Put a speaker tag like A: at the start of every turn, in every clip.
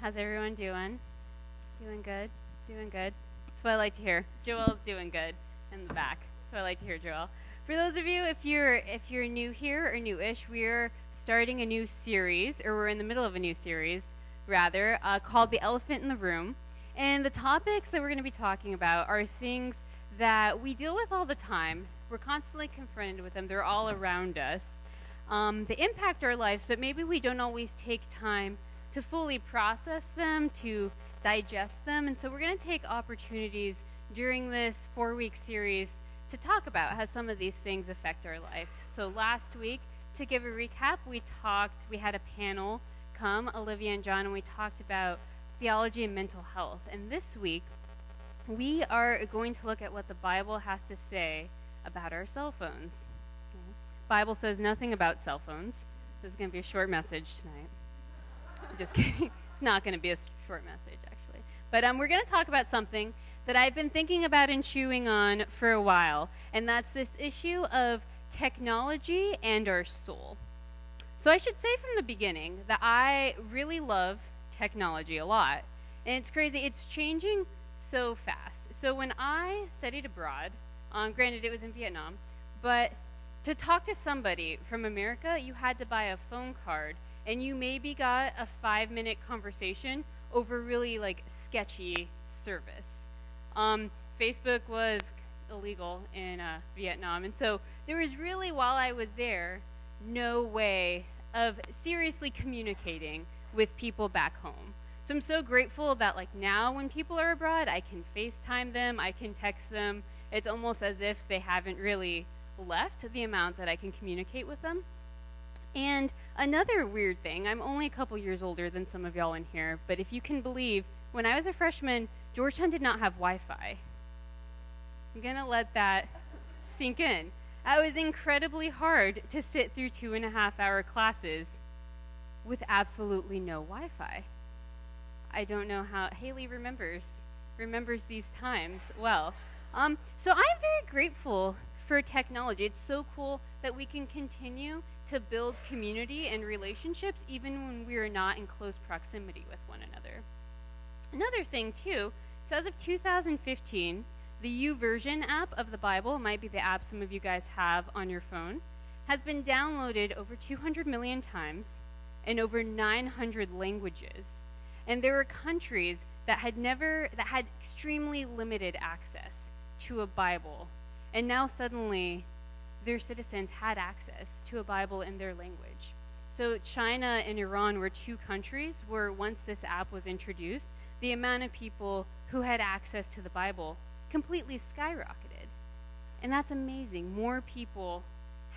A: How's everyone doing? Doing good? Doing good? That's what I like to hear. Joel's doing good in the back. That's what I like to hear, Joel. For those of you, if you're if you're new here or newish, we're starting a new series, or we're in the middle of a new series, rather, uh, called "The Elephant in the Room." And the topics that we're going to be talking about are things that we deal with all the time. We're constantly confronted with them. They're all around us. Um, they impact our lives, but maybe we don't always take time to fully process them, to digest them. And so we're going to take opportunities during this four week series to talk about how some of these things affect our life. So last week, to give a recap, we talked, we had a panel come, Olivia and John, and we talked about theology and mental health. And this week, we are going to look at what the Bible has to say about our cell phones. Bible says nothing about cell phones. This is going to be a short message tonight. Just kidding. It's not going to be a short message, actually. But um, we're going to talk about something that I've been thinking about and chewing on for a while, and that's this issue of technology and our soul. So I should say from the beginning that I really love technology a lot. And it's crazy, it's changing so fast. So when I studied abroad, um, granted it was in Vietnam, but to talk to somebody from America, you had to buy a phone card and you maybe got a five minute conversation over really like sketchy service. Um, Facebook was illegal in uh, Vietnam, and so there was really, while I was there, no way of seriously communicating with people back home. So I'm so grateful that like now when people are abroad, I can FaceTime them, I can text them. It's almost as if they haven't really left the amount that I can communicate with them. And another weird thing, I'm only a couple years older than some of y'all in here, but if you can believe, when I was a freshman, Georgetown did not have Wi Fi. I'm going to let that sink in. It was incredibly hard to sit through two and a half hour classes with absolutely no Wi Fi. I don't know how Haley remembers remembers these times well. Um, so I'm very grateful for technology. It's so cool that we can continue to build community and relationships even when we are not in close proximity with one another. Another thing, too, so as of 2015, the YouVersion app of the Bible, might be the app some of you guys have on your phone, has been downloaded over 200 million times in over 900 languages. And there were countries that had never, that had extremely limited access to a Bible. And now suddenly their citizens had access to a Bible in their language. So, China and Iran were two countries where, once this app was introduced, the amount of people who had access to the Bible completely skyrocketed. And that's amazing. More people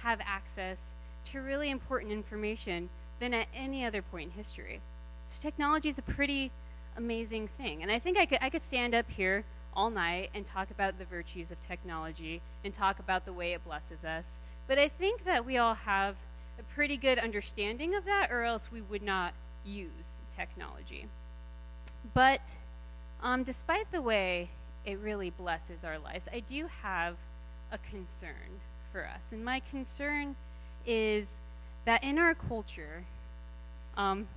A: have access to really important information than at any other point in history. So, technology is a pretty amazing thing. And I think I could, I could stand up here all night and talk about the virtues of technology and talk about the way it blesses us. But I think that we all have a pretty good understanding of that, or else we would not use technology. But um, despite the way it really blesses our lives, I do have a concern for us. And my concern is that in our culture, um,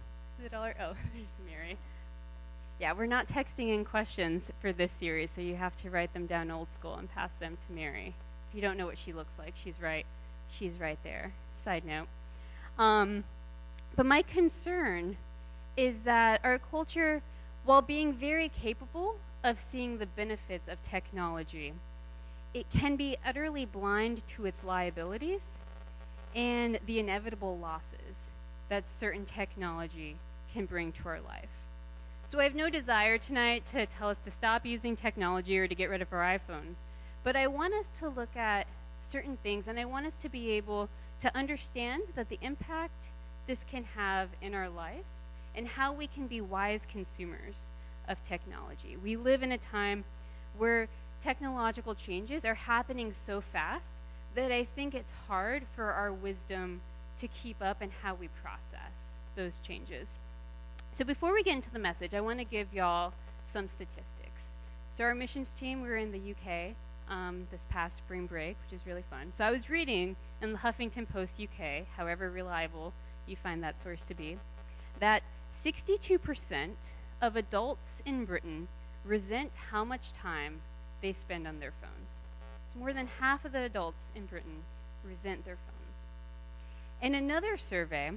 A: the dollar, oh, there's Mary. Yeah, we're not texting in questions for this series, so you have to write them down old school and pass them to Mary. If you don't know what she looks like, she's right. She's right there. Side note. Um, but my concern is that our culture, while being very capable of seeing the benefits of technology, it can be utterly blind to its liabilities and the inevitable losses that certain technology can bring to our life. So I have no desire tonight to tell us to stop using technology or to get rid of our iPhones. But I want us to look at certain things and I want us to be able to understand that the impact this can have in our lives and how we can be wise consumers of technology. We live in a time where technological changes are happening so fast that I think it's hard for our wisdom to keep up in how we process those changes. So before we get into the message, I want to give y'all some statistics. So our missions team, we were in the UK um, this past spring break, which is really fun. So I was reading in the Huffington Post UK, however reliable you find that source to be, that 62% of adults in Britain resent how much time they spend on their phones. So more than half of the adults in Britain resent their phones. In another survey,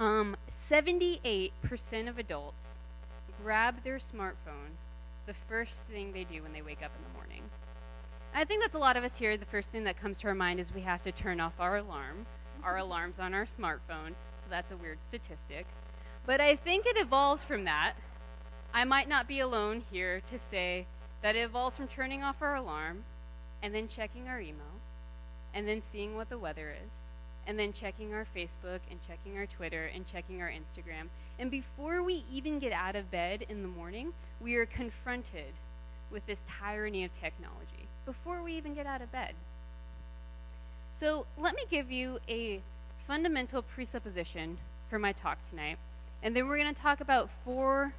A: um, 78% of adults grab their smartphone the first thing they do when they wake up in the morning. I think that's a lot of us here. The first thing that comes to our mind is we have to turn off our alarm. Our alarm's on our smartphone, so that's a weird statistic. But I think it evolves from that. I might not be alone here to say that it evolves from turning off our alarm and then checking our email and then seeing what the weather is and then checking our Facebook and checking our Twitter and checking our Instagram. And before we even get out of bed in the morning, we are confronted with this tyranny of technology before we even get out of bed. So, let me give you a fundamental presupposition for my talk tonight. And then we're going to talk about four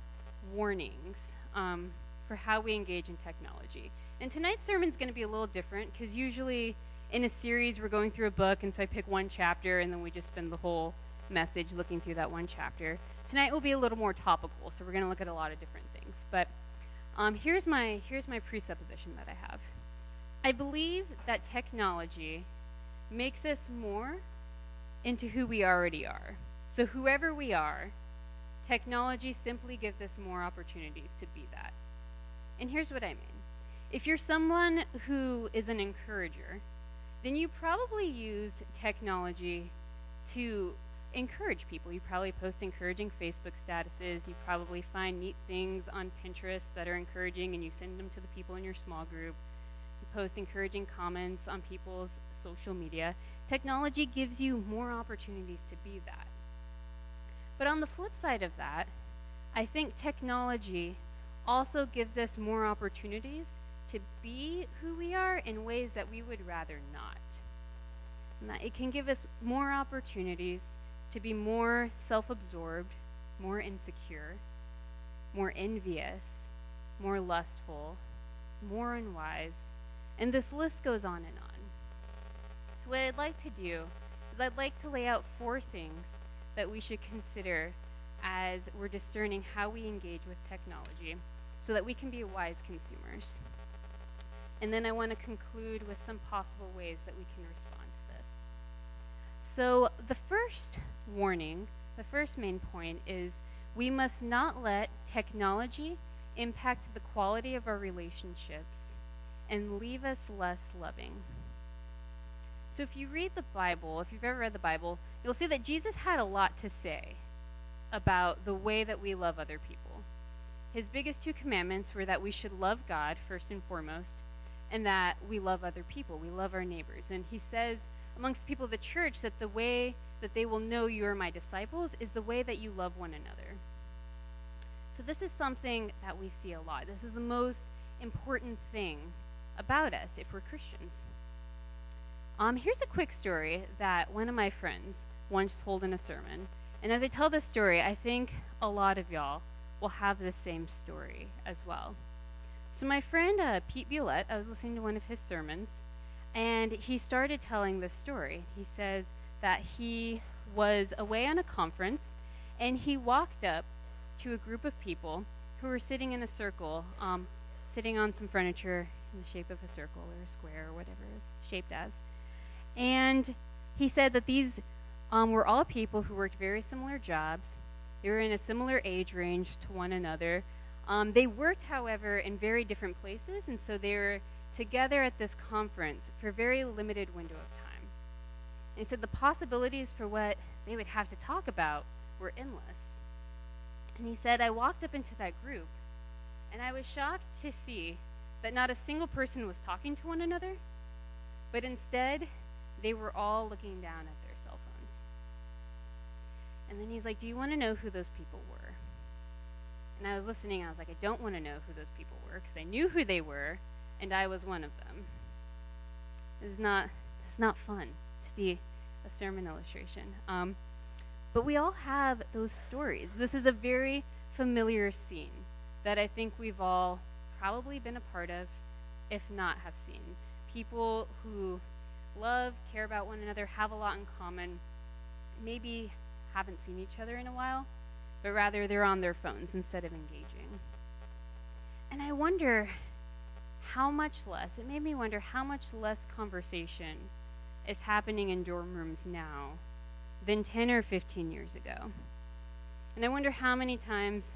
A: warnings um, for how we engage in technology. And tonight's sermon is going to be a little different because usually in a series we're going through a book, and so I pick one chapter and then we just spend the whole message looking through that one chapter. Tonight will be a little more topical, so we're going to look at a lot of different things. But um, here's my here's my presupposition that I have. I believe that technology makes us more into who we already are. So whoever we are, technology simply gives us more opportunities to be that. And here's what I mean. If you're someone who is an encourager, then you probably use technology to encourage people. You probably post encouraging Facebook statuses. You probably find neat things on Pinterest that are encouraging and you send them to the people in your small group. You post encouraging comments on people's social media. Technology gives you more opportunities to be that. But on the flip side of that, I think technology also gives us more opportunities to be who we are in ways that we would rather not. And that it can give us more opportunities to be more self absorbed, more insecure, more envious, more lustful, more unwise, and this list goes on and on. So, what I'd like to do is I'd like to lay out four things that we should consider as we're discerning how we engage with technology so that we can be wise consumers. And then I want to conclude with some possible ways that we can respond to this. So, the first warning, the first main point is we must not let technology impact the quality of our relationships and leave us less loving. So, if you read the Bible, if you've ever read the Bible, you'll see that Jesus had a lot to say about the way that we love other people. His biggest two commandments were that we should love God first and foremost, and that we love other people, we love our neighbors. And he says amongst people of the church that the way that they will know you are my disciples is the way that you love one another. So, this is something that we see a lot. This is the most important thing about us if we're Christians. Um, here's a quick story that one of my friends once told in a sermon. And as I tell this story, I think a lot of y'all will have the same story as well. So, my friend uh, Pete Violette, I was listening to one of his sermons, and he started telling this story. He says that he was away on a conference, and he walked up to a group of people who were sitting in a circle, um, sitting on some furniture in the shape of a circle or a square or whatever it is shaped as. And he said that these um, were all people who worked very similar jobs. They were in a similar age range to one another. Um, they worked, however, in very different places, and so they were together at this conference for a very limited window of time. He said the possibilities for what they would have to talk about were endless. And he said, I walked up into that group, and I was shocked to see that not a single person was talking to one another, but instead, they were all looking down at their cell phones. And then he's like, Do you want to know who those people were? And I was listening, I was like, I don't want to know who those people were because I knew who they were, and I was one of them. It's not, it's not fun to be a sermon illustration. Um, but we all have those stories. This is a very familiar scene that I think we've all probably been a part of, if not have seen. People who love, care about one another, have a lot in common, maybe haven't seen each other in a while, but rather they're on their phones instead of engaging. And I wonder how much less, it made me wonder how much less conversation is happening in dorm rooms now than 10 or 15 years ago. And I wonder how many times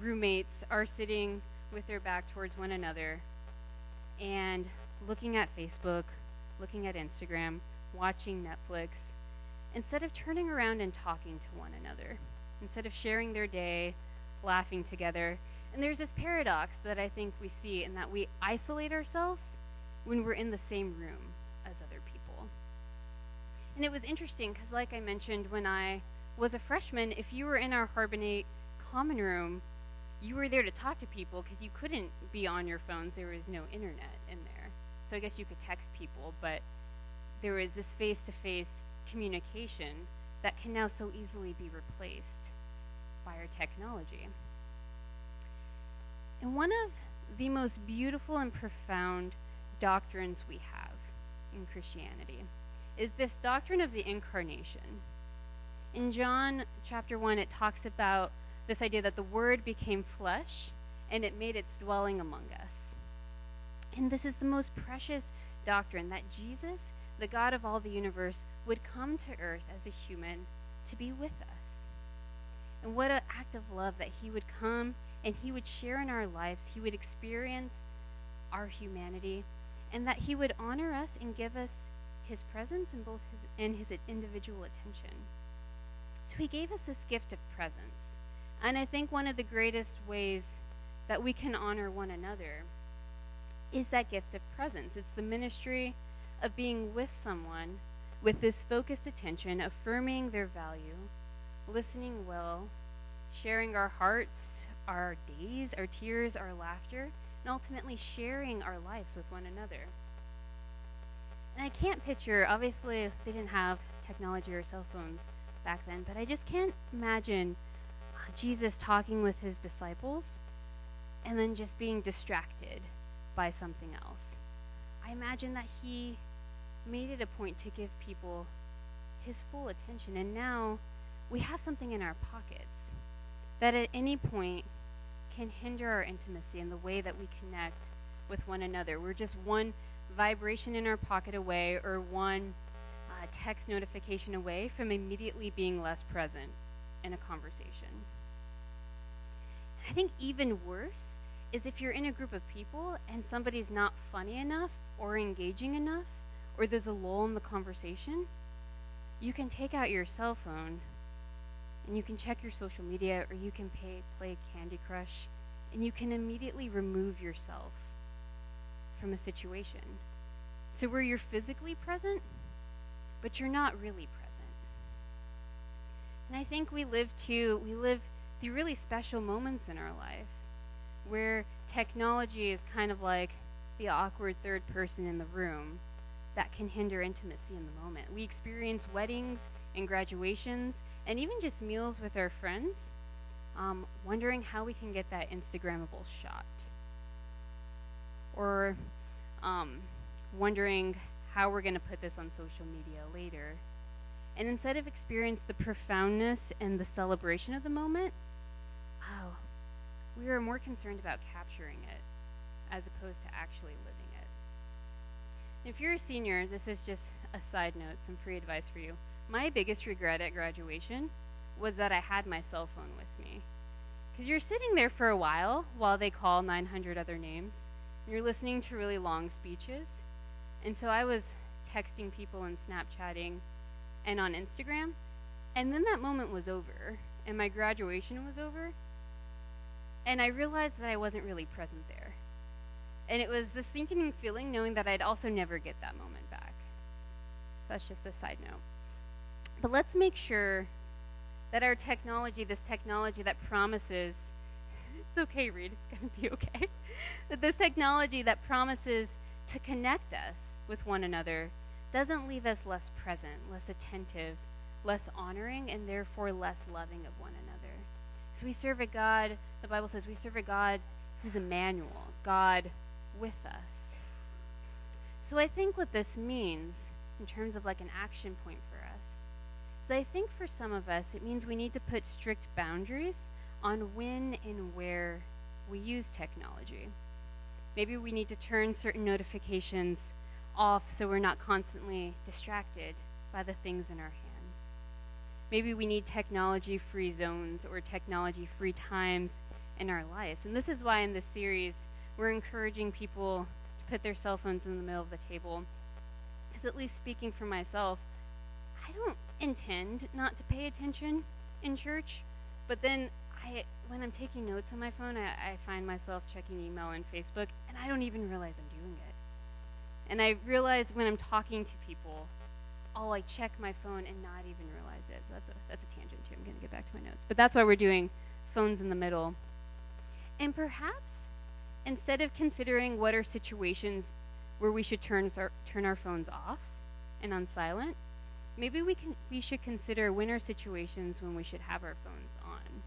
A: roommates are sitting with their back towards one another and looking at Facebook, looking at Instagram, watching Netflix, instead of turning around and talking to one another, instead of sharing their day, laughing together. And there's this paradox that I think we see in that we isolate ourselves when we're in the same room as other people. And it was interesting because, like I mentioned, when I was a freshman, if you were in our Harbonate common room, you were there to talk to people because you couldn't be on your phones. There was no internet in there. So I guess you could text people, but there was this face to face communication that can now so easily be replaced by our technology. And one of the most beautiful and profound doctrines we have in Christianity is this doctrine of the incarnation. In John chapter 1, it talks about this idea that the Word became flesh and it made its dwelling among us. And this is the most precious doctrine that Jesus, the God of all the universe, would come to earth as a human to be with us. And what an act of love that he would come and he would share in our lives, he would experience our humanity, and that he would honor us and give us his presence and both his and his individual attention. So he gave us this gift of presence. And I think one of the greatest ways that we can honor one another is that gift of presence. It's the ministry of being with someone with this focused attention, affirming their value, listening well, sharing our hearts, our days, our tears, our laughter, and ultimately sharing our lives with one another. And I can't picture, obviously, they didn't have technology or cell phones back then, but I just can't imagine Jesus talking with his disciples and then just being distracted by something else. I imagine that he made it a point to give people his full attention, and now we have something in our pockets that at any point can hinder our intimacy and the way that we connect with one another. We're just one vibration in our pocket away or one uh, text notification away from immediately being less present in a conversation. I think even worse is if you're in a group of people and somebody's not funny enough or engaging enough, or there's a lull in the conversation, you can take out your cell phone and you can check your social media or you can pay, play Candy Crush and you can immediately remove yourself from a situation. So, where you're physically present, but you're not really present. And I think we live too, we live through really special moments in our life where technology is kind of like the awkward third person in the room can hinder intimacy in the moment. We experience weddings and graduations and even just meals with our friends, um, wondering how we can get that Instagrammable shot. Or um, wondering how we're going to put this on social media later. And instead of experience the profoundness and the celebration of the moment, oh, we are more concerned about capturing it as opposed to actually living. If you're a senior, this is just a side note, some free advice for you. My biggest regret at graduation was that I had my cell phone with me. Because you're sitting there for a while while they call 900 other names. You're listening to really long speeches. And so I was texting people and Snapchatting and on Instagram. And then that moment was over, and my graduation was over. And I realized that I wasn't really present there. And it was the sinking feeling knowing that I'd also never get that moment back. So that's just a side note. But let's make sure that our technology, this technology that promises, it's okay, Reed, it's going to be okay, that this technology that promises to connect us with one another doesn't leave us less present, less attentive, less honoring, and therefore less loving of one another. So we serve a God, the Bible says we serve a God who's Emmanuel, God with us. So I think what this means in terms of like an action point for us is I think for some of us, it means we need to put strict boundaries on when and where we use technology. Maybe we need to turn certain notifications off so we're not constantly distracted by the things in our hands. Maybe we need technology free zones or technology free times in our lives. And this is why in this series, we're encouraging people to put their cell phones in the middle of the table. Because, at least speaking for myself, I don't intend not to pay attention in church, but then I, when I'm taking notes on my phone, I, I find myself checking email and Facebook, and I don't even realize I'm doing it. And I realize when I'm talking to people, I'll like check my phone and not even realize it. So that's a that's a tangent too. I'm gonna get back to my notes. But that's why we're doing phones in the middle. And perhaps instead of considering what are situations where we should turn our, turn our phones off and on silent, maybe we can we should consider when are situations when we should have our phones on.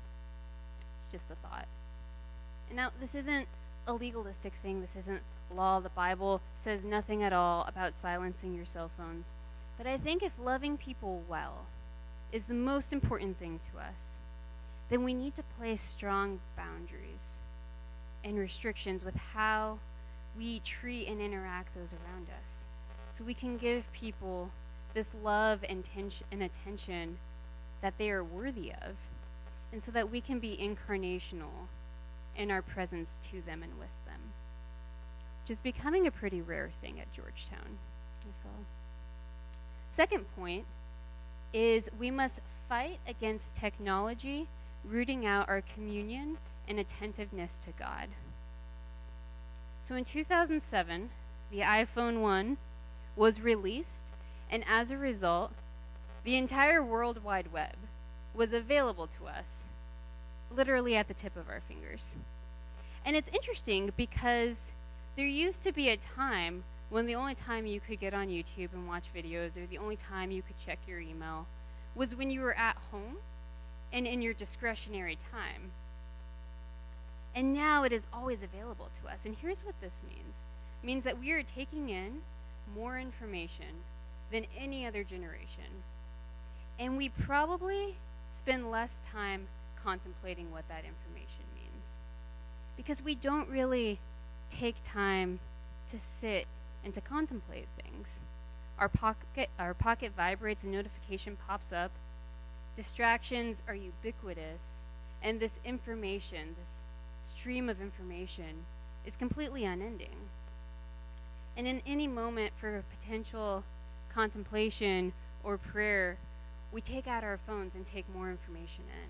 A: It's just a thought. And now this isn't a legalistic thing. This isn't law. The Bible says nothing at all about silencing your cell phones. But I think if loving people well is the most important thing to us, then we need to place strong boundaries and restrictions with how we treat and interact those around us. So we can give people this love and, tension, and attention that they are worthy of, and so that we can be incarnational in our presence to them and with them, which is becoming a pretty rare thing at Georgetown, I feel. Second point is we must fight against technology rooting out our communion and attentiveness to God. So in 2007, the iPhone 1 was released, and as a result, the entire World Wide Web was available to us, literally at the tip of our fingers. And it's interesting because there used to be a time when the only time you could get on YouTube and watch videos, or the only time you could check your email, was when you were at home and in your discretionary time. And now it is always available to us. And here's what this means it means that we are taking in more information than any other generation. And we probably spend less time contemplating what that information means. Because we don't really take time to sit and to contemplate things. Our pocket, our pocket vibrates, a notification pops up. Distractions are ubiquitous, and this information, this stream of information, is completely unending. And in any moment for potential contemplation or prayer, we take out our phones and take more information in.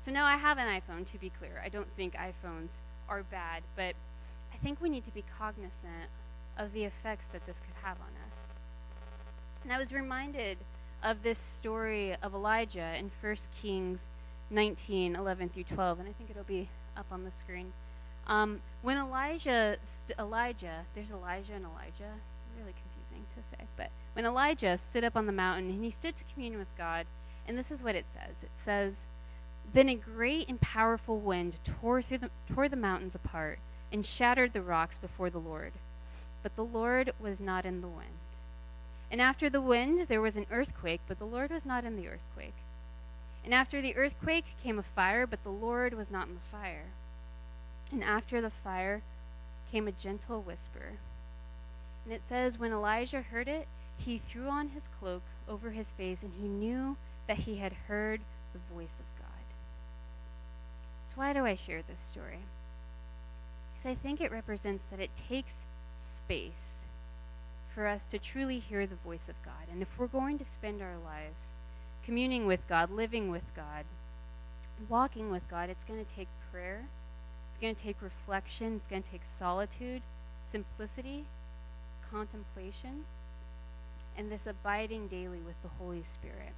A: So now I have an iPhone, to be clear. I don't think iPhones are bad, but I think we need to be cognizant of the effects that this could have on us. And I was reminded of this story of Elijah in 1 Kings 19 11 through 12, and I think it'll be up on the screen. Um, when Elijah, st- Elijah, there's Elijah and Elisha, really confusing to say, but when Elijah stood up on the mountain and he stood to commune with God, and this is what it says it says, Then a great and powerful wind tore, through the, tore the mountains apart and shattered the rocks before the Lord. But the Lord was not in the wind. And after the wind, there was an earthquake, but the Lord was not in the earthquake. And after the earthquake came a fire, but the Lord was not in the fire. And after the fire came a gentle whisper. And it says, When Elijah heard it, he threw on his cloak over his face, and he knew that he had heard the voice of God. So, why do I share this story? Because I think it represents that it takes space for us to truly hear the voice of God. And if we're going to spend our lives communing with God, living with God, walking with God, it's going to take prayer, it's going to take reflection, it's going to take solitude, simplicity, contemplation, and this abiding daily with the Holy Spirit.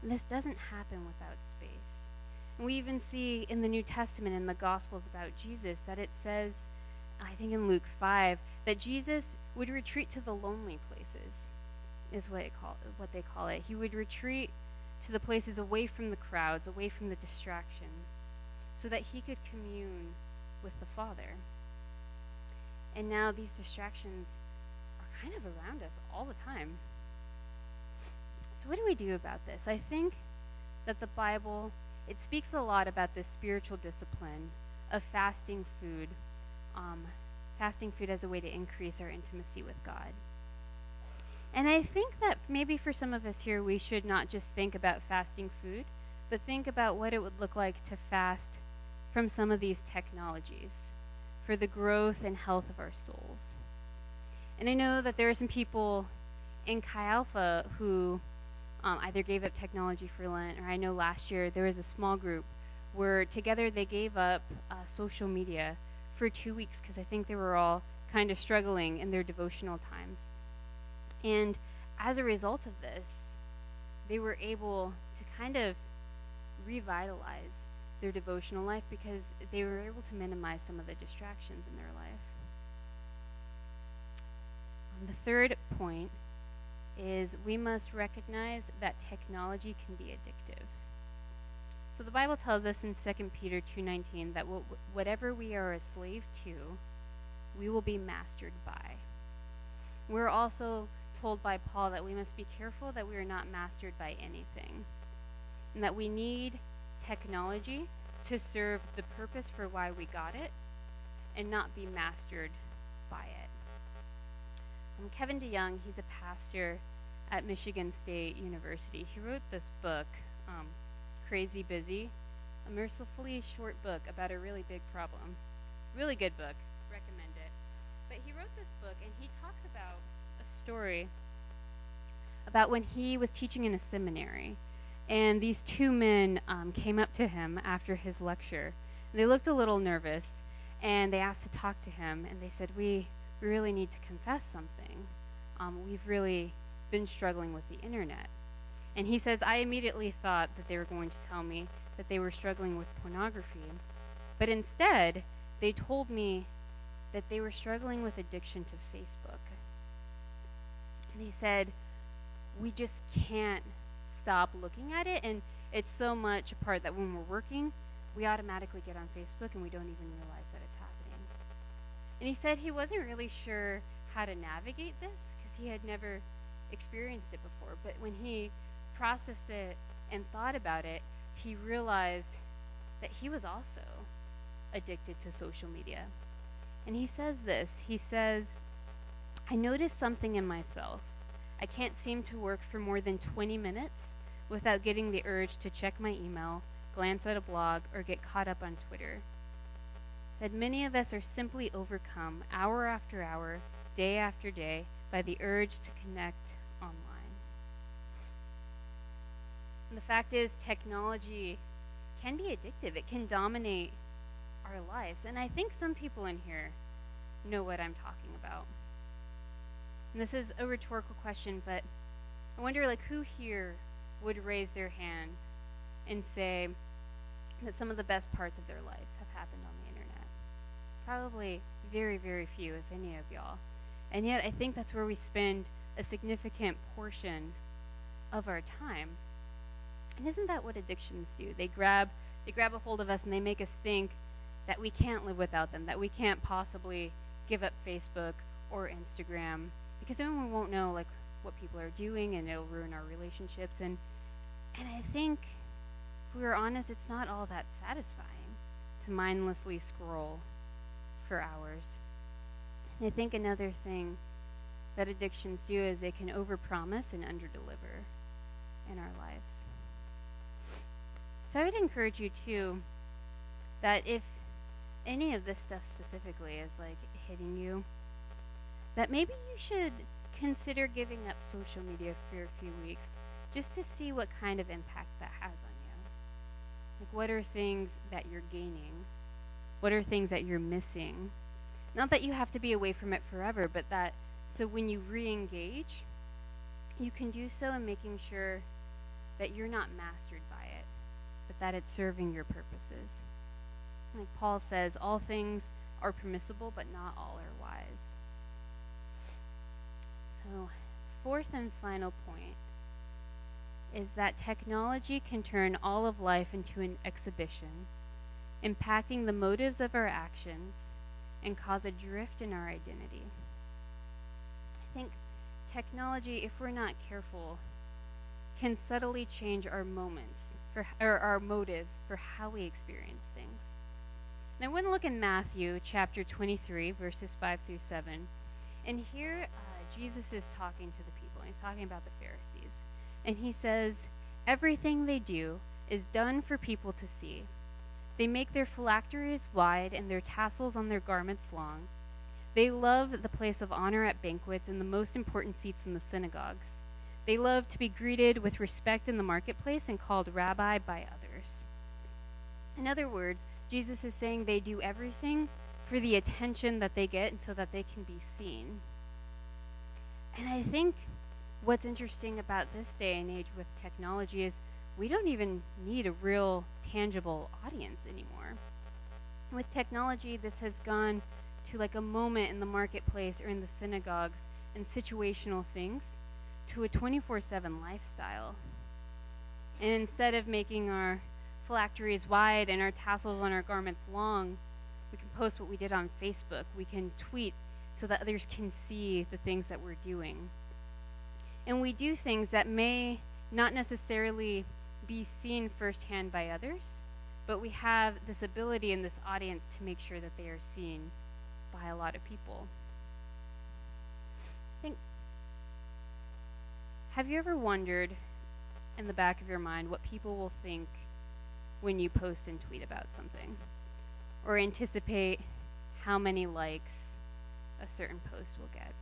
A: And this doesn't happen without space. And we even see in the New Testament in the Gospels about Jesus that it says, I think in Luke 5, that Jesus would retreat to the lonely places, is what, call, what they call it. He would retreat to the places away from the crowds, away from the distractions, so that he could commune with the Father. And now these distractions are kind of around us all the time. So, what do we do about this? I think that the Bible it speaks a lot about this spiritual discipline of fasting food, um, fasting food as a way to increase our intimacy with God. And I think that maybe for some of us here, we should not just think about fasting food, but think about what it would look like to fast from some of these technologies for the growth and health of our souls. And I know that there are some people in Chi Alpha who um, either gave up technology for Lent, or I know last year there was a small group where together they gave up uh, social media for two weeks because I think they were all kind of struggling in their devotional times. And as a result of this, they were able to kind of revitalize their devotional life because they were able to minimize some of the distractions in their life. Um, the third point is we must recognize that technology can be addictive. So the Bible tells us in 2 Peter 2:19 that whatever we are a slave to, we will be mastered by. We're also told by Paul that we must be careful that we are not mastered by anything. And that we need technology to serve the purpose for why we got it and not be mastered by it. Kevin DeYoung, he's a pastor at Michigan State University. He wrote this book, um, Crazy Busy, a mercifully short book about a really big problem. Really good book. Recommend it. But he wrote this book and he talks about a story about when he was teaching in a seminary. And these two men um, came up to him after his lecture. They looked a little nervous and they asked to talk to him. And they said, We, we really need to confess something. Um, we've really been struggling with the internet. And he says, I immediately thought that they were going to tell me that they were struggling with pornography. But instead, they told me that they were struggling with addiction to Facebook. And he said, We just can't stop looking at it. And it's so much a part that when we're working, we automatically get on Facebook and we don't even realize that it's happening. And he said he wasn't really sure how to navigate this because he had never experienced it before. But when he processed it and thought about it, he realized that he was also addicted to social media. And he says this he says, I noticed something in myself. I can't seem to work for more than 20 minutes without getting the urge to check my email, glance at a blog, or get caught up on Twitter. Said many of us are simply overcome hour after hour, day after day, by the urge to connect online. And the fact is, technology can be addictive, it can dominate our lives. And I think some people in here know what I'm talking about. And this is a rhetorical question, but I wonder like who here would raise their hand and say that some of the best parts of their lives have happened on the internet. Probably very, very few, if any of y'all. And yet I think that's where we spend a significant portion of our time. And isn't that what addictions do? They grab they grab a hold of us and they make us think that we can't live without them, that we can't possibly give up Facebook or Instagram because then we won't know like what people are doing and it'll ruin our relationships and and I think if we are honest, it's not all that satisfying to mindlessly scroll for hours. And I think another thing that addictions do is they can overpromise and underdeliver in our lives. So I would encourage you too that if any of this stuff specifically is like hitting you, that maybe you should consider giving up social media for a few weeks just to see what kind of impact that has on you. Like, what are things that you're gaining? What are things that you're missing? Not that you have to be away from it forever, but that so when you re engage, you can do so in making sure that you're not mastered by it, but that it's serving your purposes. Like Paul says, all things are permissible, but not all are wise. So, fourth and final point is that technology can turn all of life into an exhibition, impacting the motives of our actions and cause a drift in our identity. I think technology, if we're not careful, can subtly change our moments for, or our motives for how we experience things. Now, I want to look in Matthew chapter 23, verses 5 through 7. And here, uh, Jesus is talking to the people. He's talking about the Pharisees. And he says, Everything they do is done for people to see. They make their phylacteries wide and their tassels on their garments long. They love the place of honor at banquets and the most important seats in the synagogues. They love to be greeted with respect in the marketplace and called rabbi by others. In other words, Jesus is saying they do everything for the attention that they get and so that they can be seen. And I think what's interesting about this day and age with technology is we don't even need a real tangible audience anymore. With technology, this has gone to like a moment in the marketplace or in the synagogues and situational things to a 24 7 lifestyle. And instead of making our phylacteries wide and our tassels on our garments long, we can post what we did on Facebook. We can tweet so that others can see the things that we're doing. And we do things that may not necessarily be seen firsthand by others, but we have this ability in this audience to make sure that they are seen by a lot of people. Think have you ever wondered in the back of your mind what people will think when you post and tweet about something? Or anticipate how many likes a certain post will get?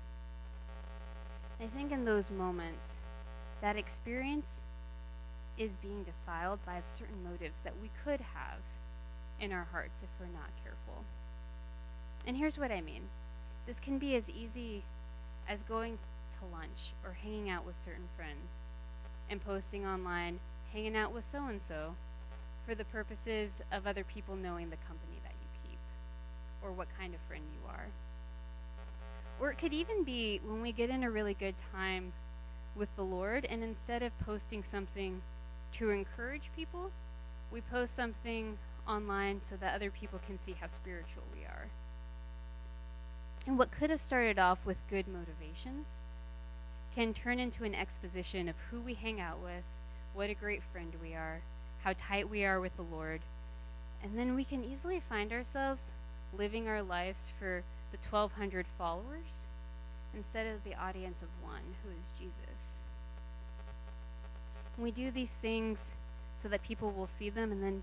A: I think in those moments, that experience is being defiled by certain motives that we could have in our hearts if we're not careful. And here's what I mean this can be as easy as going to lunch or hanging out with certain friends and posting online, hanging out with so and so for the purposes of other people knowing the company that you keep or what kind of friend you are. Or it could even be when we get in a really good time with the Lord, and instead of posting something to encourage people, we post something online so that other people can see how spiritual we are. And what could have started off with good motivations can turn into an exposition of who we hang out with, what a great friend we are, how tight we are with the Lord. And then we can easily find ourselves living our lives for the 1,200 followers instead of the audience of one, who is Jesus. And we do these things so that people will see them, and then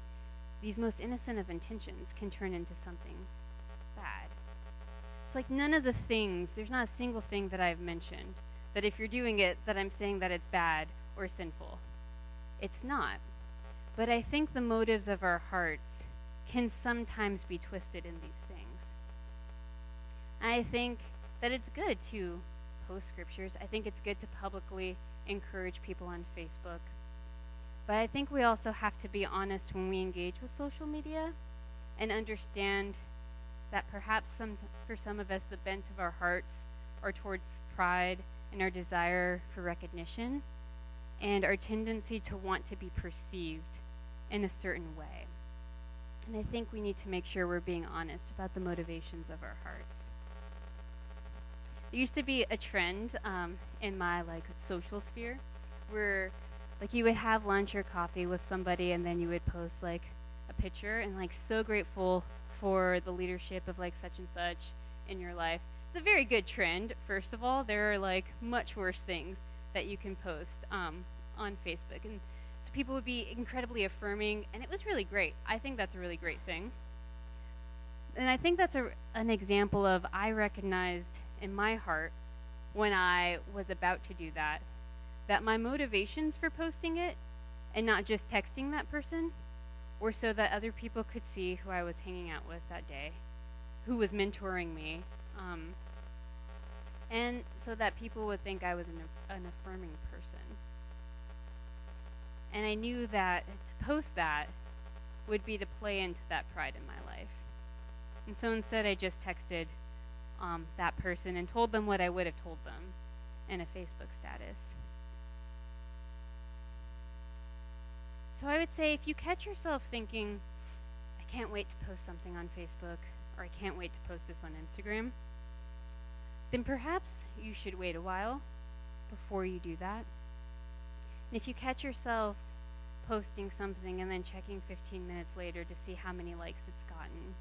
A: these most innocent of intentions can turn into something bad. It's like none of the things, there's not a single thing that I've mentioned that if you're doing it, that I'm saying that it's bad or sinful. It's not. But I think the motives of our hearts can sometimes be twisted in these things. I think that it's good to post scriptures. I think it's good to publicly encourage people on Facebook. But I think we also have to be honest when we engage with social media and understand that perhaps some, for some of us, the bent of our hearts are toward pride and our desire for recognition and our tendency to want to be perceived in a certain way. And I think we need to make sure we're being honest about the motivations of our hearts. There used to be a trend um, in my like social sphere where like you would have lunch or coffee with somebody and then you would post like a picture and like so grateful for the leadership of like such and such in your life. It's a very good trend. First of all, there are like much worse things that you can post um, on Facebook, and so people would be incredibly affirming, and it was really great. I think that's a really great thing, and I think that's a, an example of I recognized in my heart when I was about to do that that my motivations for posting it and not just texting that person were so that other people could see who I was hanging out with that day, who was mentoring me, um, and so that people would think I was an, an affirming person. And I knew that to post that would be to play into that pride in my life. And so instead, I just texted um, that person and told them what I would have told them in a Facebook status. So I would say if you catch yourself thinking, I can't wait to post something on Facebook, or I can't wait to post this on Instagram, then perhaps you should wait a while before you do that. And if you catch yourself posting something and then checking 15 minutes later to see how many likes it's gotten,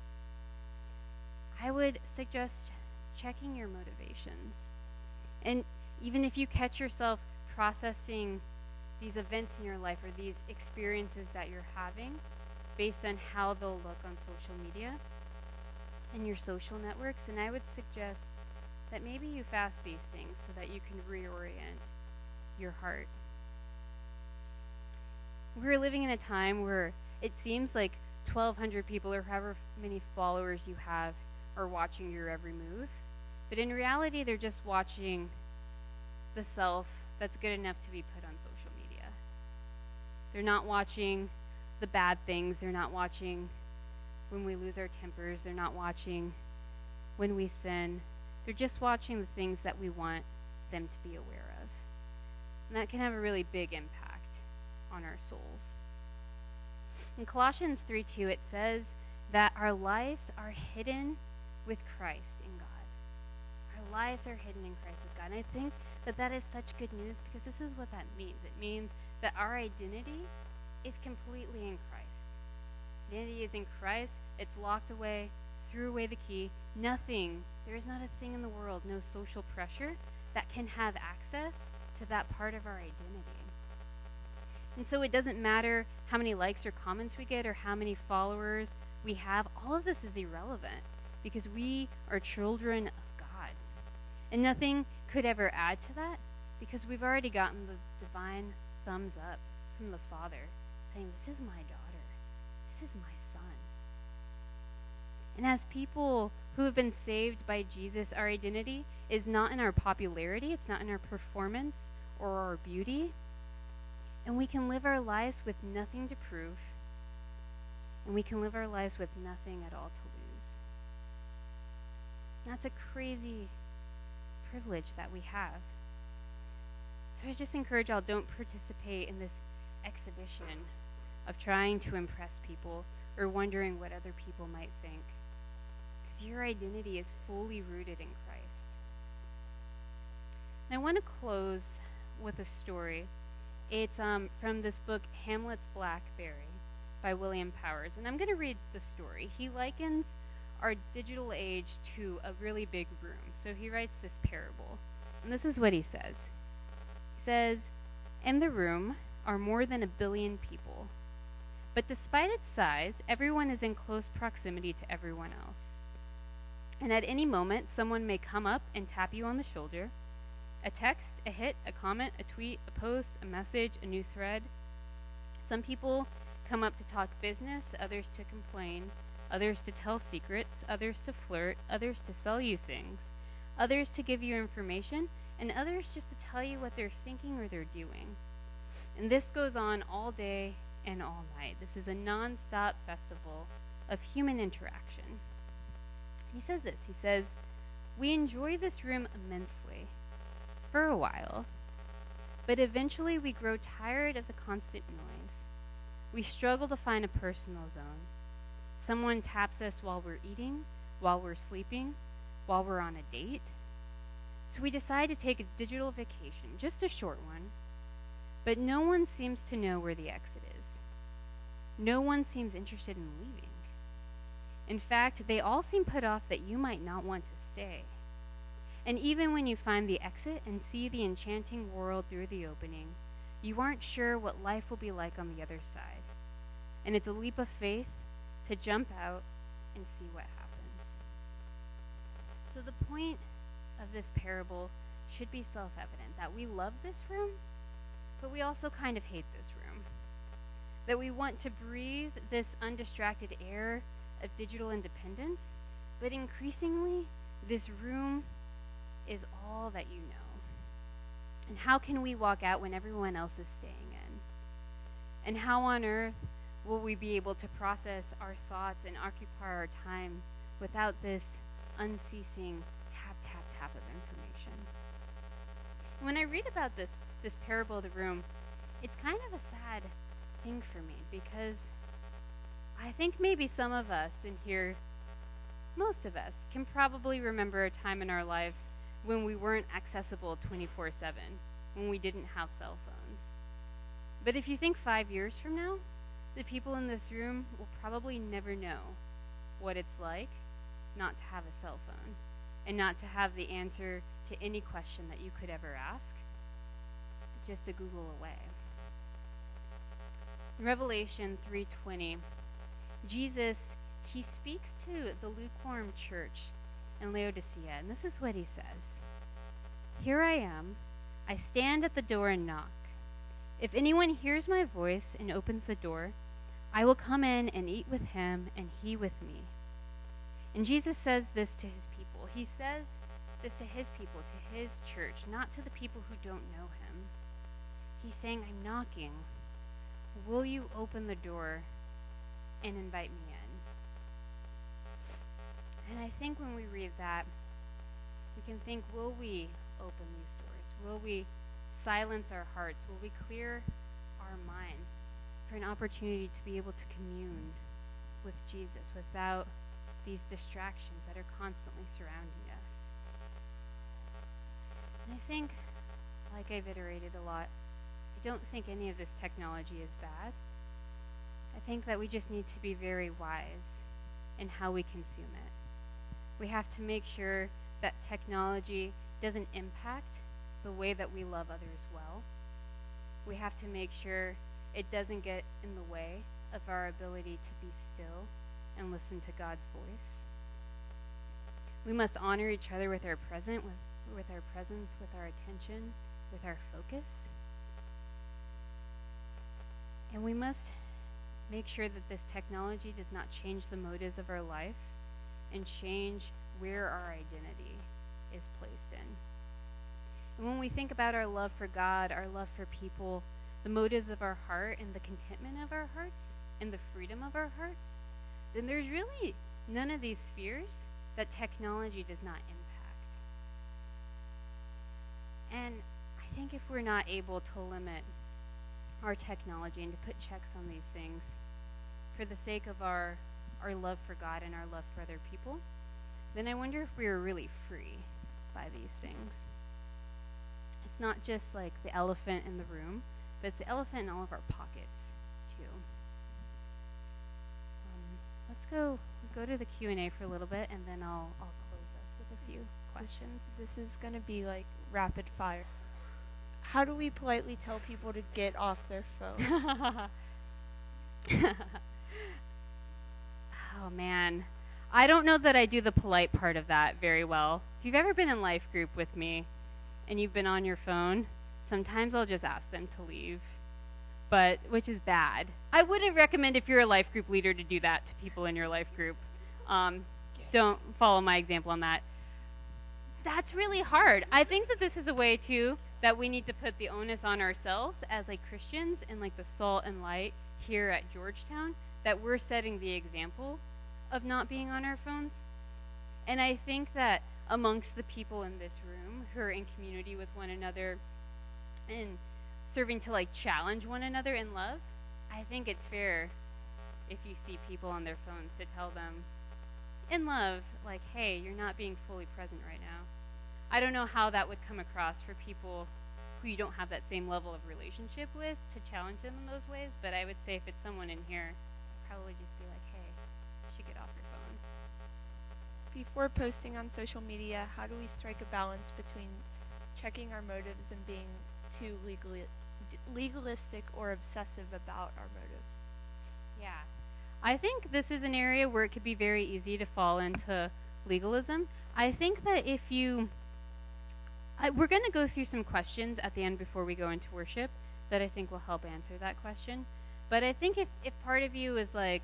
A: I would suggest checking your motivations. And even if you catch yourself processing these events in your life or these experiences that you're having based on how they'll look on social media and your social networks, and I would suggest that maybe you fast these things so that you can reorient your heart. We're living in a time where it seems like 1,200 people or however many followers you have are watching your every move. But in reality, they're just watching the self that's good enough to be put on social media. They're not watching the bad things. They're not watching when we lose our tempers. They're not watching when we sin. They're just watching the things that we want them to be aware of. And that can have a really big impact on our souls. In Colossians 3 2, it says that our lives are hidden with Christ in God. Lives are hidden in Christ with God. And I think that that is such good news because this is what that means. It means that our identity is completely in Christ. Identity is in Christ, it's locked away, threw away the key. Nothing there is not a thing in the world, no social pressure, that can have access to that part of our identity. And so it doesn't matter how many likes or comments we get or how many followers we have, all of this is irrelevant because we are children. And nothing could ever add to that because we've already gotten the divine thumbs up from the Father saying, This is my daughter, this is my son. And as people who have been saved by Jesus, our identity is not in our popularity, it's not in our performance or our beauty. And we can live our lives with nothing to prove, and we can live our lives with nothing at all to lose. That's a crazy privilege that we have. So I just encourage y'all don't participate in this exhibition of trying to impress people or wondering what other people might think because your identity is fully rooted in Christ. And I want to close with a story. It's um, from this book, Hamlet's Blackberry by William Powers. And I'm going to read the story. He likens our digital age to a really big room. So he writes this parable. And this is what he says He says, In the room are more than a billion people. But despite its size, everyone is in close proximity to everyone else. And at any moment, someone may come up and tap you on the shoulder. A text, a hit, a comment, a tweet, a post, a message, a new thread. Some people come up to talk business, others to complain, others to tell secrets, others to flirt, others to sell you things, others to give you information, and others just to tell you what they're thinking or they're doing. And this goes on all day and all night. This is a non stop festival of human interaction. He says this He says, We enjoy this room immensely for a while, but eventually we grow tired of the constant noise. We struggle to find a personal zone. Someone taps us while we're eating, while we're sleeping, while we're on a date. So we decide to take a digital vacation, just a short one, but no one seems to know where the exit is. No one seems interested in leaving. In fact, they all seem put off that you might not want to stay. And even when you find the exit and see the enchanting world through the opening, you aren't sure what life will be like on the other side. And it's a leap of faith to jump out and see what happens. So, the point of this parable should be self evident that we love this room, but we also kind of hate this room. That we want to breathe this undistracted air of digital independence, but increasingly, this room is all that you know. And how can we walk out when everyone else is staying in? And how on earth will we be able to process our thoughts and occupy our time without this unceasing tap, tap, tap of information? When I read about this, this parable of the room, it's kind of a sad thing for me because I think maybe some of us in here, most of us, can probably remember a time in our lives when we weren't accessible 24 7, when we didn't have cell phones. But if you think five years from now, the people in this room will probably never know what it's like not to have a cell phone and not to have the answer to any question that you could ever ask just a Google away. In Revelation 3:20, Jesus he speaks to the lukewarm church in Laodicea, and this is what he says. Here I am. I stand at the door and knock. If anyone hears my voice and opens the door, I will come in and eat with him and he with me. And Jesus says this to his people. He says this to his people, to his church, not to the people who don't know him. He's saying, I'm knocking. Will you open the door and invite me in? And I think when we read that, we can think, will we open these doors? Will we silence our hearts? Will we clear our minds for an opportunity to be able to commune with Jesus without these distractions that are constantly surrounding us? And I think, like I've iterated a lot, I don't think any of this technology is bad. I think that we just need to be very wise in how we consume it. We have to make sure that technology doesn't impact the way that we love others well. We have to make sure it doesn't get in the way of our ability to be still and listen to God's voice. We must honor each other with our present, with, with our presence, with our attention, with our focus. And we must make sure that this technology does not change the motives of our life and change where our identity is placed in. And when we think about our love for God, our love for people, the motives of our heart, and the contentment of our hearts, and the freedom of our hearts, then there's really none of these spheres that technology does not impact. And I think if we're not able to limit our technology and to put checks on these things for the sake of our, our love for God and our love for other people, then I wonder if we are really free by these things. It's not just like the elephant in the room, but it's the elephant in all of our pockets too. Um, let's go go to the Q and A for a little bit, and then I'll I'll close us with a few questions.
B: This, this is gonna be like rapid fire. How do we politely tell people to get off their phone?
A: oh man. I don't know that I do the polite part of that very well. If you've ever been in life group with me and you've been on your phone, sometimes I'll just ask them to leave. But which is bad. I wouldn't recommend if you're a life group leader to do that to people in your life group. Um, don't follow my example on that. That's really hard. I think that this is a way too that we need to put the onus on ourselves as like Christians and like the salt and light here at Georgetown that we're setting the example of not being on our phones. And I think that amongst the people in this room who are in community with one another and serving to like challenge one another in love, I think it's fair if you see people on their phones to tell them in love, like, hey, you're not being fully present right now. I don't know how that would come across for people who you don't have that same level of relationship with to challenge them in those ways, but I would say if it's someone in here, probably just be like, hey, you should get off your phone.
B: Before posting on social media, how do we strike a balance between checking our motives and being too legally, legalistic or obsessive about our motives?
A: Yeah. I think this is an area where it could be very easy to fall into legalism. I think that if you I, we're going to go through some questions at the end before we go into worship that I think will help answer that question. But I think if, if part of you is like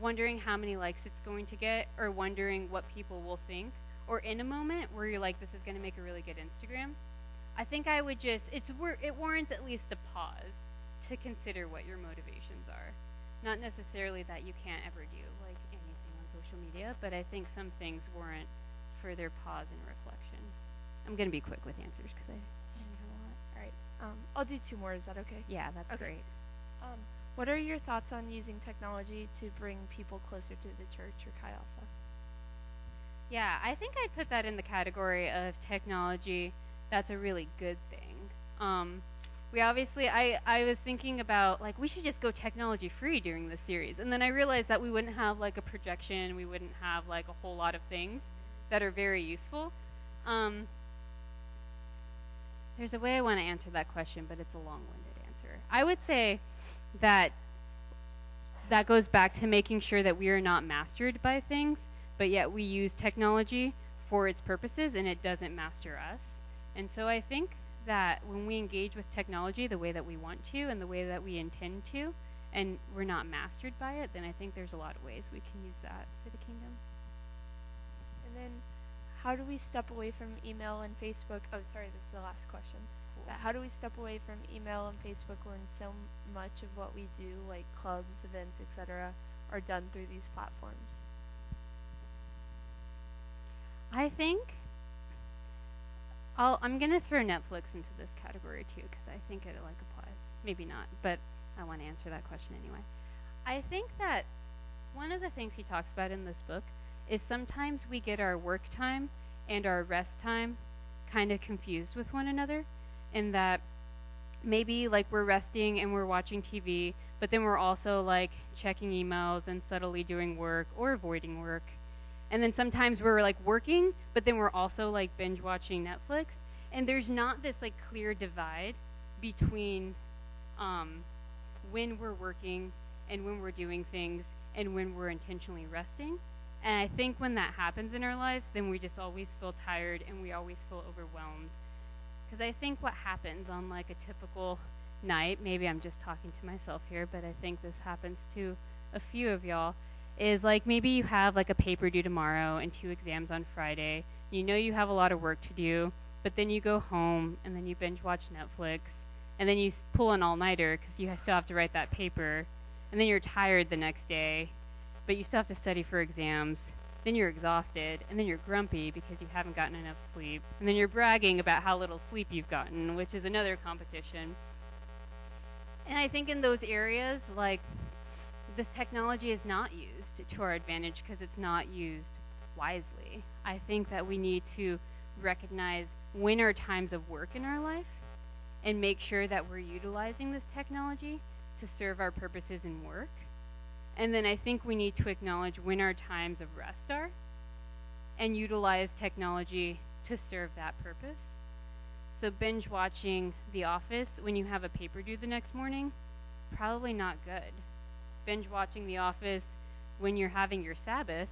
A: wondering how many likes it's going to get, or wondering what people will think, or in a moment where you're like, this is going to make a really good Instagram, I think I would just, it's it warrants at least a pause to consider what your motivations are. Not necessarily that you can't ever do like anything on social media, but I think some things warrant further pause and reflection. I'm going to be quick with answers because I answered a lot.
B: All right. Um, I'll do two more. Is that okay?
A: Yeah, that's
B: Okay.
A: great.
B: Um, what are your thoughts on using technology to bring people closer to the church or Chi Alpha?
A: Yeah, I think I'd put that in the category of technology that's a really good thing. Um, we obviously I, I was thinking about like we should just go technology free during this series. And then i realized that we wouldn't have like a projection. We wouldn't have like a whole lot of things that are very useful. Um, there's a way i want to answer that question but it's a long-winded answer. I would say that that goes back to making sure that we are not mastered by things but yet we use technology for its purposes and it doesn't master us and so i think that when we engage with technology the way that we want to and the way that we intend to, and we're not mastered by it, then I think there's a lot of ways we can use that for the kingdom.
B: And then, how do we step away from email and Facebook? Oh, sorry, this is the last question. Cool. How do we step away from email and Facebook when so much of what we do, like clubs, events, etc., are done through these platforms?
A: I think I'll, I'm gonna throw Netflix into this category too because I think it like applies. Maybe not, but I want to answer that question anyway. I think that one of the things he talks about in this book is sometimes we get our work time and our rest time kind of confused with one another, in that maybe like we're resting and we're watching TV, but then we're also like checking emails and subtly doing work or avoiding work and then sometimes we're like working, but then we're also like binge watching Netflix. And there's not this like clear divide between um, when we're working and when we're doing things and when we're intentionally resting. And I think when that happens in our lives, then we just always feel tired and we always feel overwhelmed. Because I think what happens on like a typical night, maybe I'm just talking to myself here, but I think this happens to a few of y'all, is like maybe you have like a paper due tomorrow and two exams on Friday. You know you have a lot of work to do, but then you go home and then you binge watch Netflix and then you pull an all nighter because you still have to write that paper. And then you're tired the next day, but you still have to study for exams. Then you're exhausted, and then you're grumpy because you haven't gotten enough sleep. And then you're bragging about how little sleep you've gotten, which is another competition. And I think in those areas, like this technology is not used to our advantage because it's not used wisely. I think that we need to recognize when are times of work in our life and make sure that we're utilizing this technology to serve our purposes in work. And then I think we need to acknowledge when our times of rest are and utilize technology to serve that purpose. So, binge watching The Office when you have a paper due the next morning, probably not good binge watching The Office when you're having your Sabbath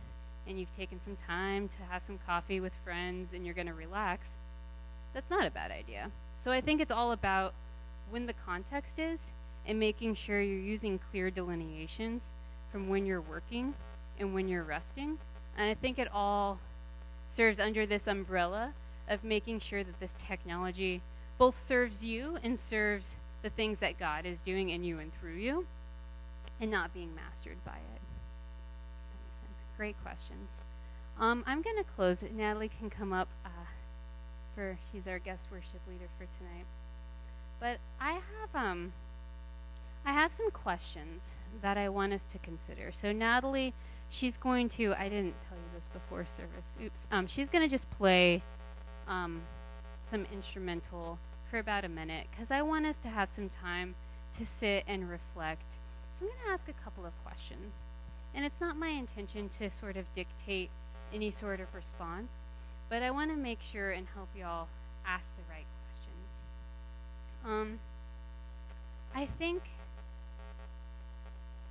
A: and you've taken some time to have some coffee with friends and you're going to relax, that's not a bad idea. So I think it's all about when the context is and making sure you're using clear delineations from when you're working and when you're resting. And I think it all serves under this umbrella of making sure that this technology both serves you and serves the things that God is doing in you and through you and not being mastered by it. That makes sense. Great questions. Um, I'm going to close it. Natalie can come up uh, for she's our guest worship leader for tonight. But I have um, I have some questions that I want us to consider. So Natalie, she's going to I didn't tell you this before service. Oops. Um, she's going to just play um, some instrumental for about a minute because I want us to have some time to sit and reflect so I'm going to ask a couple of questions. And it's not my intention to sort of dictate any sort of response, but I want to make sure and help y'all ask the right questions. Um, I think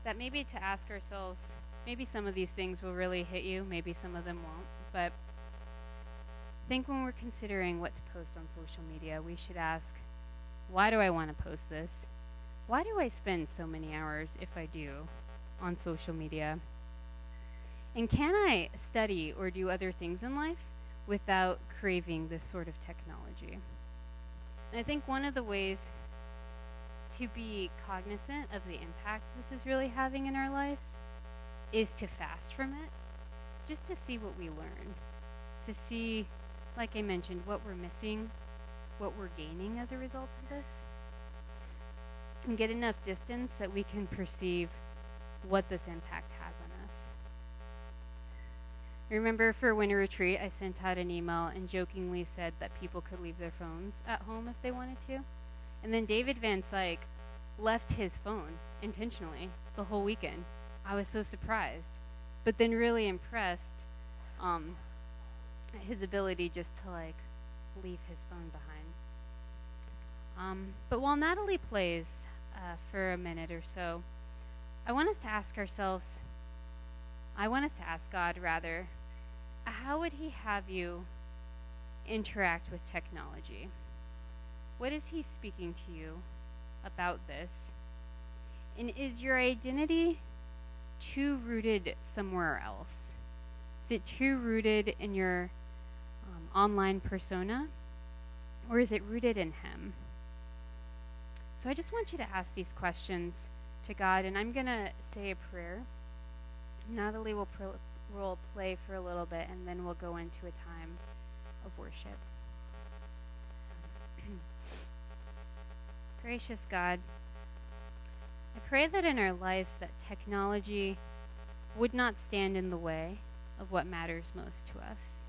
A: that maybe to ask ourselves, maybe some of these things will really hit you, maybe some of them won't, but I think when we're considering what to post on social media, we should ask, why do I want to post this? Why do I spend so many hours, if I do, on social media? And can I study or do other things in life without craving this sort of technology? And I think one of the ways to be cognizant of the impact this is really having in our lives is to fast from it, just to see what we learn, to see, like I mentioned, what we're missing, what we're gaining as a result of this get enough distance that we can perceive what this impact has on us. Remember for winter retreat, I sent out an email and jokingly said that people could leave their phones at home if they wanted to. And then David Van Syke left his phone intentionally the whole weekend. I was so surprised, but then really impressed um, at his ability just to like leave his phone behind. Um, but while Natalie plays uh, for a minute or so, I want us to ask ourselves I want us to ask God, rather, how would He have you interact with technology? What is He speaking to you about this? And is your identity too rooted somewhere else? Is it too rooted in your um, online persona? Or is it rooted in Him? So I just want you to ask these questions to God, and I'm going to say a prayer. Natalie will, pr- play for a little bit, and then we'll go into a time of worship. Gracious God, I pray that in our lives that technology would not stand in the way of what matters most to us.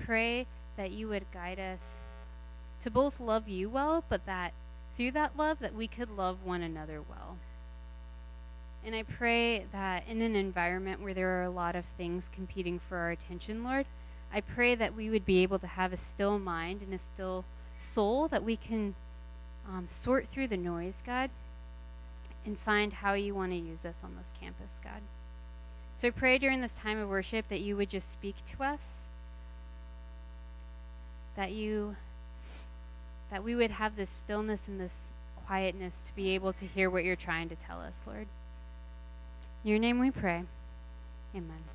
A: Pray that you would guide us to both love you well, but that through that love that we could love one another well. And I pray that in an environment where there are a lot of things competing for our attention, Lord, I pray that we would be able to have a still mind and a still soul that we can um, sort through the noise, God, and find how you want to use us on this campus, God. So I pray during this time of worship that you would just speak to us, that you that we would have this stillness and this quietness to be able to hear what you're trying to tell us, Lord. In your name we pray. Amen.